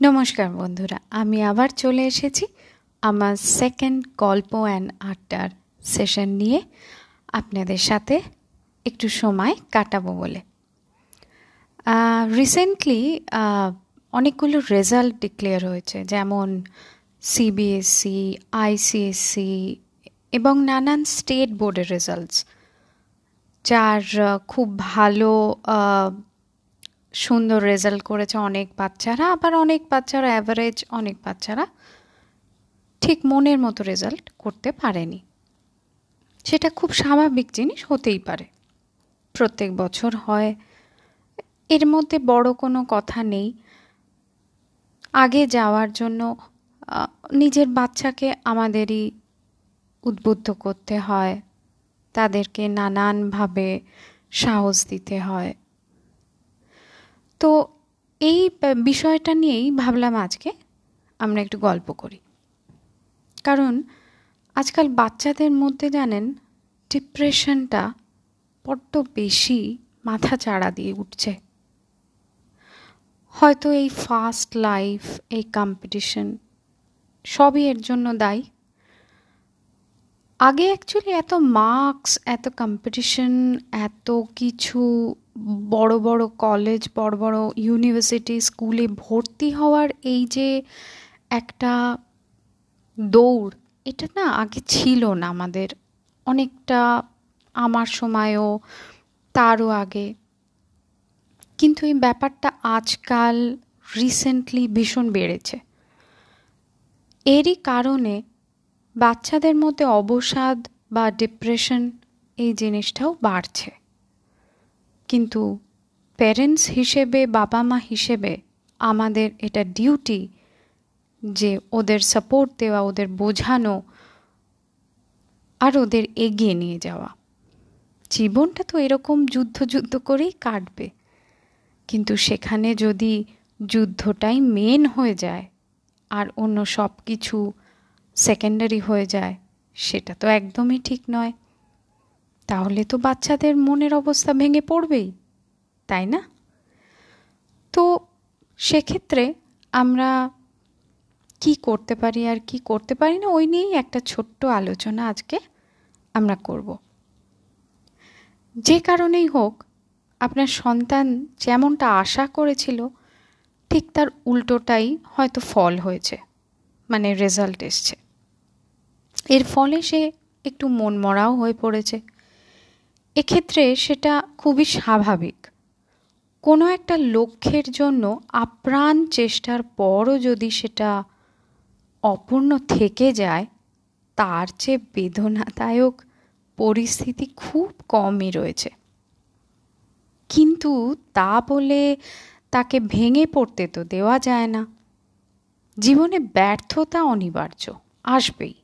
নমস্কার বন্ধুরা, আমি আবার চলে এসেছি আমার সেকেন্ড গল্প অ্যান্ড আড্ডার সেশন নিয়ে। আপনাদের সাথে একটু সময় কাটাবো বলে। রিসেন্টলি অনেকগুলো রেজাল্ট ডিক্লেয়ার হয়েছে, যেমন সিবিএসসি আইসিএসসি এবং নানান স্টেট বোর্ডের রেজাল্টস যার খুব ভালো সুন্দর রেজাল্ট করেছে অনেক বাচ্চারা, আবার অনেক বাচ্চারা অ্যাভারেজ অনেক বাচ্চারা ঠিক মনের মতো রেজাল্ট করতে পারেনি। সেটা খুব স্বাভাবিক জিনিস হতেই পারে। প্রত্যেক বছর হয়, এর মধ্যে বড় কোনো কথা নেই। আগে যাওয়ার জন্য নিজের বাচ্চাকে আমাদেরই উদ্বুদ্ধ করতে হয়, তাদেরকে নানানভাবে সাহস দিতে হয়। তো এই বিষয়টা নিয়েই ভাবলাম আজকে আমরা একটু গল্প করি। কারণ আজকাল বাচ্চাদের মধ্যে জানেন ডিপ্রেশনটা বড্ড বেশি মাথা চাড়া দিয়ে উঠছে। হয়তো এই ফাস্ট লাইফ, এই কম্পিটিশন সবই এর জন্য দায়ী। আগে অ্যাকচুয়ালি এত মার্কস, এত কম্পিটিশন, এত কিছু বড় বড় কলেজ বড় বড় ইউনিভার্সিটি স্কুলে ভর্তি হওয়ার এই যে একটা দৌড়, এটা না আগে ছিল না আমাদের। অনেকটা আমার সময়ও, তারও আগে। কিন্তু এই ব্যাপারটা আজকাল রিসেন্টলি ভীষণ বেড়েছে। এরই কারণে বাচ্চাদের মধ্যে অবসাদ বা ডিপ্রেশন এই জিনিসটাও বাড়ছে। কিন্তু প্যারেন্টস হিসেবে বাবা মা হিসেবে আমাদের এটা ডিউটি যে ওদের সাপোর্ট দেওয়া, ওদের বোঝানো আর ওদের এগিয়ে নিয়ে যাওয়া। জীবনটা তো এরকম যুদ্ধ যুদ্ধ করেই কাটবে। কিন্তু সেখানে যদি যুদ্ধটাই মেন হয়ে যায় আর অন্য সব কিছু সেকেন্ডারি হয়ে যায়, সেটা তো একদমই ঠিক নয়। তাহলে তো বাচ্চাদের মনের অবস্থা ভেঙে পড়বেই, তাই না? তো সেক্ষেত্রে আমরা কি করতে পারি আর কি করতে পারি না, ওই নিয়েই একটা ছোট্ট আলোচনা আজকে আমরা করব। যে কারণেই হোক, আপনার সন্তান যেমনটা আশা করেছিল, ঠিক তার উল্টোটাই হয়তো ফল হয়েছে মানে রেজাল্ট এসছে। এর ফলে সে একটু মনমরাও হয়ে পড়েছে। এক্ষেত্রে সেটা খুবই স্বাভাবিক। কোনো একটা লক্ষ্যের জন্য আপ্রাণ চেষ্টার পরও যদি সেটা অপূর্ণ থেকে যায়, তার চেয়ে বেদনাদায়ক পরিস্থিতি খুব কমই রয়েছে। কিন্তু তা বলে তাকে ভেঙে পড়তে তো দেওয়া যায় না। জীবনে ব্যর্থতা অনিবার্য, আসবেই।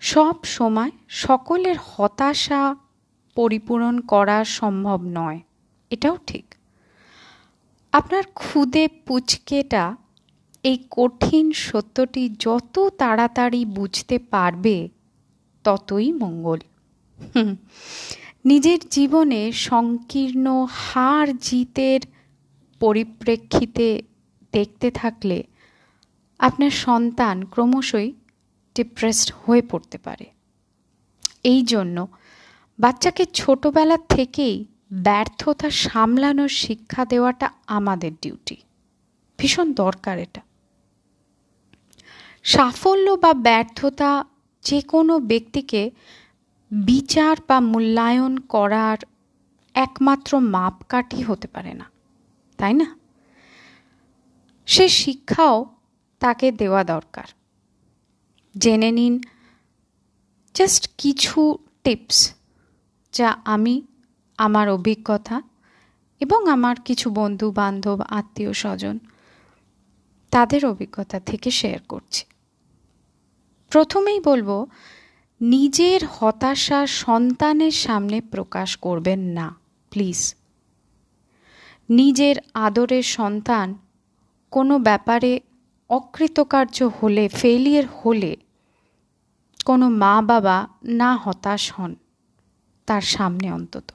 সব সময় সকলের হতাশা পরিপূরণ করা সম্ভব নয়। এটাও ঠিক। আপনার খুদে পুচকেটা এই কঠিন সত্যটি যত তাড়াতাড়ি বুঝতে পারবে, ততই মঙ্গল। নিজের জীবনে সংকীর্ণ হার জিতের পরিপ্রেক্ষিতে দেখতে থাকলে আপনার সন্তান ক্রমশই ডিপ্রেসড হয়ে পড়তে পারে। এই জন্য বাচ্চাকে ছোটবেলা থেকেই ব্যর্থতা সামলানোর শিক্ষা দেওয়াটা আমাদের ডিউটি ভীষণ দরকার এটা। সাফল্য বা ব্যর্থতা যে কোনো ব্যক্তিকে বিচার বা মূল্যায়ন করার একমাত্র মাপকাঠি হতে পারে না, তাই না? সে শিক্ষাও তাকে দেওয়া দরকার। জেনে নিন জাস্ট কিছু টিপস যা আমি, আমার অভিজ্ঞতা এবং আমার কিছু বন্ধু বান্ধব আত্মীয় স্বজন তাদের অভিজ্ঞতা থেকে শেয়ার করছি। প্রথমেই বলব, নিজের হতাশা সন্তানের সামনে প্রকাশ করবেন না প্লিজ নিজের আদরের সন্তান কোনো ব্যাপারে অকৃতকার্য হলে ফেলিয়ার হলে কোনো মা বাবা না হতাশ হন। তার সামনে অন্তত।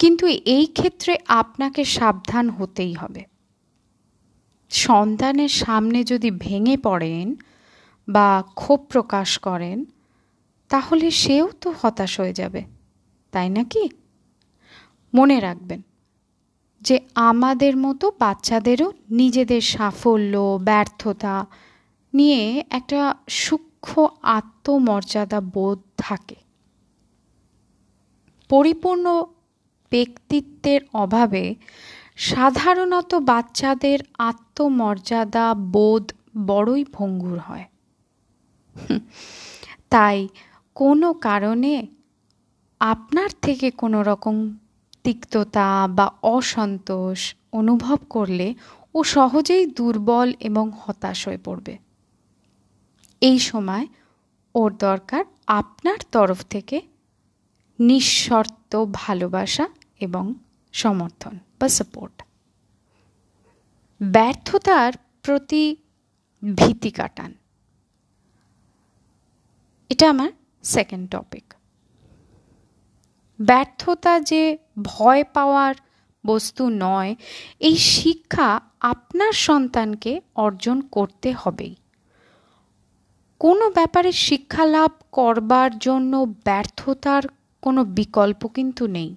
কিন্তু এই ক্ষেত্রে আপনাকে সাবধান হতেই হবে। সন্তানের সামনে যদি ভেঙে পড়েন বা ক্ষোভ প্রকাশ করেন, তাহলে সেও তো হতাশ হয়ে যাবে, তাই নাকি? মনে রাখবেন যে আমাদের মতো বাচ্চাদেরও নিজেদের সাফল্য, ব্যর্থতা নিয়ে একটা সূক্ষ্ম আত্মমর্যাদা বোধ থাকে। পরিপূর্ণ ব্যক্তিত্বের অভাবে সাধারণত বাচ্চাদের আত্মমর্যাদা বোধ বড়ই ভঙ্গুর হয়। তাই কোনো কারণে আপনার থেকে কোনো রকম তিক্ততা বা অসন্তোষ অনুভব করলে ও সহজেই দুর্বল এবং হতাশ হয়ে পড়বে। এই সময় ওর দরকার আপনার তরফ থেকে নিঃশর্ত ভালোবাসা এবং সমর্থন বা সাপোর্ট ব্যর্থতার প্রতি ভীতি কাটান। এটা আমার সেকেন্ড টপিক ব্যর্থতা যে ভয় পাওয়ার বস্তু নয়, এই শিক্ষা আপনার সন্তানকে অর্জন করতে হবেই। কোনো ব্যাপারে শিক্ষা লাভ করবার জন্য ব্যর্থতার কোনো বিকল্প কিন্তু নেই।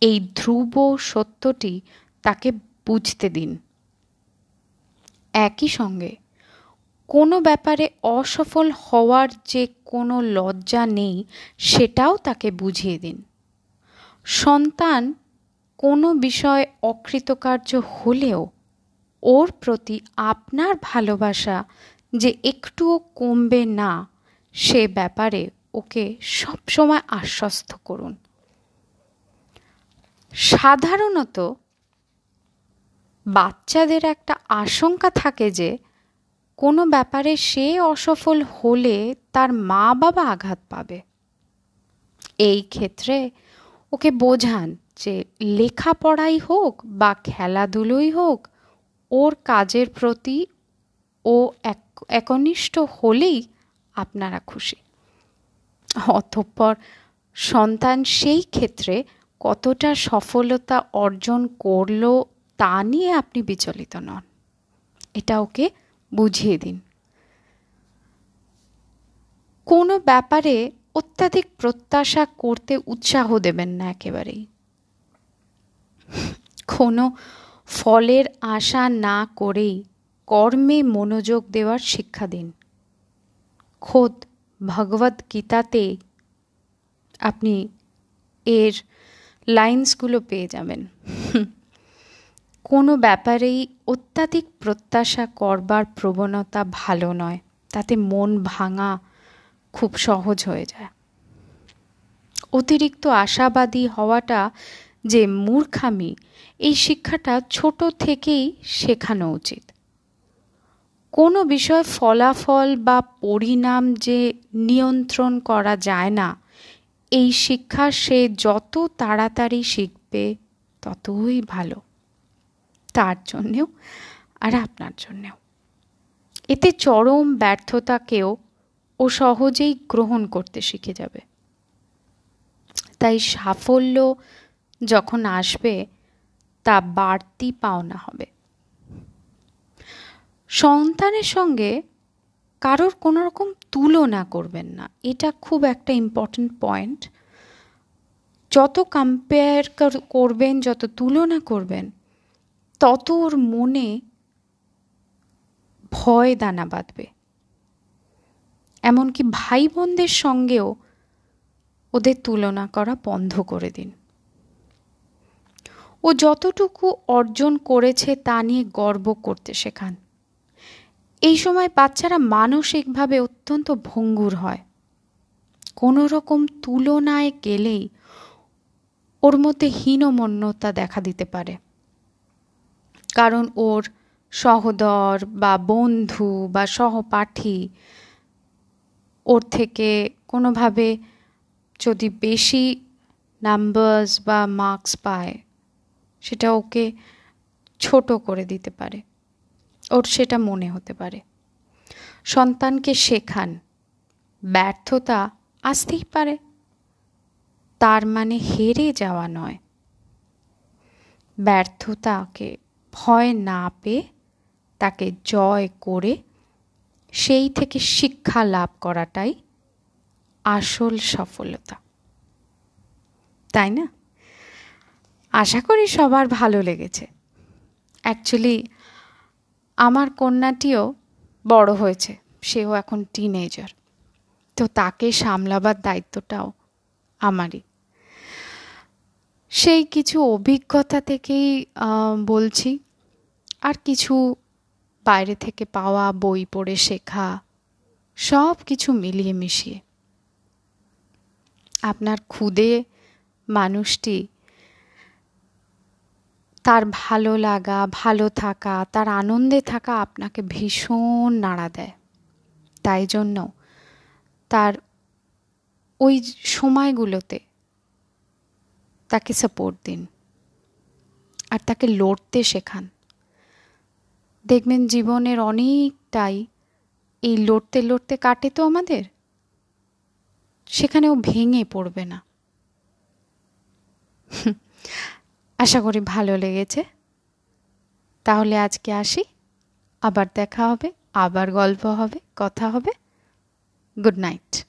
এই ধ্রুব সত্যটি তাকে বুঝতে দিন। একই সঙ্গে, কোনো ব্যাপারে অসফল হওয়ার যে কোনো লজ্জা নেই, সেটাও তাকে বুঝিয়ে দিন। সন্তান কোনো বিষয় অকৃতকার্য হলেও ওর প্রতি আপনার ভালোবাসা যে একটুও কমবে না, সে ব্যাপারে ওকে সবসময় আশ্বস্ত করুন। সাধারণত বাচ্চাদের একটা আশঙ্কা থাকে যে কোনো ব্যাপারে সে অসফল হলে তার মা বাবা আঘাত পাবে। এই ক্ষেত্রে ওকে বোঝান যে লেখাপড়াই হোক বা খেলাধুলোই হোক, ওর কাজের প্রতি ও একনিষ্ঠ হলেই আপনারা খুশি। অতঃপর সন্তান সেই ক্ষেত্রে কতটা সফলতা অর্জন করল তা নিয়ে আপনি বিচলিত নন। এটা ওকে বুঝিয়ে দিন। কোনো ব্যাপারে অত্যাধিক প্রত্যাশা করতে উৎসাহ দেবেন না একেবারেই। কোনো ফলের আশা না করেই কর্মে মনোযোগ দেওয়ার শিক্ষা দিন। খোদ ভগবত গীতাতে আপনি এর লাইন্সগুলো পেয়ে যাবেন। কোনো ব্যাপারেই অত্যাধিক প্রত্যাশা করবার প্রবণতা ভালো নয়। তাতে মন ভাঙা খুব সহজ হয়ে যায়। অতিরিক্ত আশাবাদী হওয়াটা যে মূর্খামি, এই শিক্ষাটা ছোট থেকেই শেখানো উচিত। কোনো বিষয় ফলাফল বা পরিণাম যে নিয়ন্ত্রণ করা যায় না, এই শিক্ষা সে যত তাড়াতাড়ি শিখবে ততই ভালো। তার জন্যেও আর আপনার জন্যেও। এতে চরম ব্যর্থতাকেও ও সহজেই গ্রহণ করতে শিখে যাবে। তাই সাফল্য যখন আসবে, তা বাড়তি পাওনা হবে। সন্তানের সঙ্গে কারোর কোনো রকম তুলনা করবেন না। এটা খুব একটা ইম্পর্ট্যান্ট পয়েন্ট যত কম্পেয়ার করবেন, যত তুলনা করবেন, তত ওর মনে ভয় দানা বাঁধবে। এমনকি ভাই বোনদের সঙ্গেও ওদের তুলনা করা বন্ধ করে দিন। ও যতটুকু অর্জন করেছে তা নিয়ে গর্ব করতে শেখান। এই সময় বাচ্চারা মানসিকভাবে অত্যন্ত ভঙ্গুর হয়। কোনো রকম তুলনায় গেলেই ওর মধ্যে হীনমন্যতা দেখা দিতে পারে। কারণ ওর সহদর বা বন্ধু বা সহপাঠী ওর থেকে কোনোভাবে যদি বেশি নাম্বারস বা মার্কস পায়, সেটা ওকে ছোট করে দিতে পারে। ওর সেটা মনে হতে পারে। সন্তানকে শেখান। ব্যর্থতা আসতেই পারে। তার মানে হেরে যাওয়া নয়। ব্যর্থতাকে ভয় না পেয়ে তাকে জয় করে সেই থেকে শিক্ষা লাভ করাটাই আসল সফলতা। তাই না? আশা করি সবার ভালো লেগেছে। অ্যাকচুয়ালি আমার কন্যাটিও বড় হয়েছে। সেও এখন টিনেজার তো তাকে সামলাবার দায়িত্বটাও আমারই। সেই কিছু অভিজ্ঞতা থেকেই বলছি, আর কিছু বাইরে থেকে পাওয়া, বই পড়ে শেখা, সব কিছু মিলিয়ে মিশিয়ে। আপনার খুদে মানুষটি তার ভালো লাগা, ভালো থাকা, তার আনন্দে থাকা আপনাকে ভীষণ নাড়া দেয়। তাই জন্য তার ওই সময়গুলোতে তাকে সাপোর্ট দিন আর তাকে লড়তে শেখান। দেখবেন জীবনের অনেকটাই এই লড়তে লড়তে কাটে তো আমাদের, সেখানেও ভেঙে পড়বে না। আশা করি ভালো লেগেছে। তাহলে আজকে আসি। আবার দেখা হবে, আবার গল্প হবে, কথা হবে। Good night.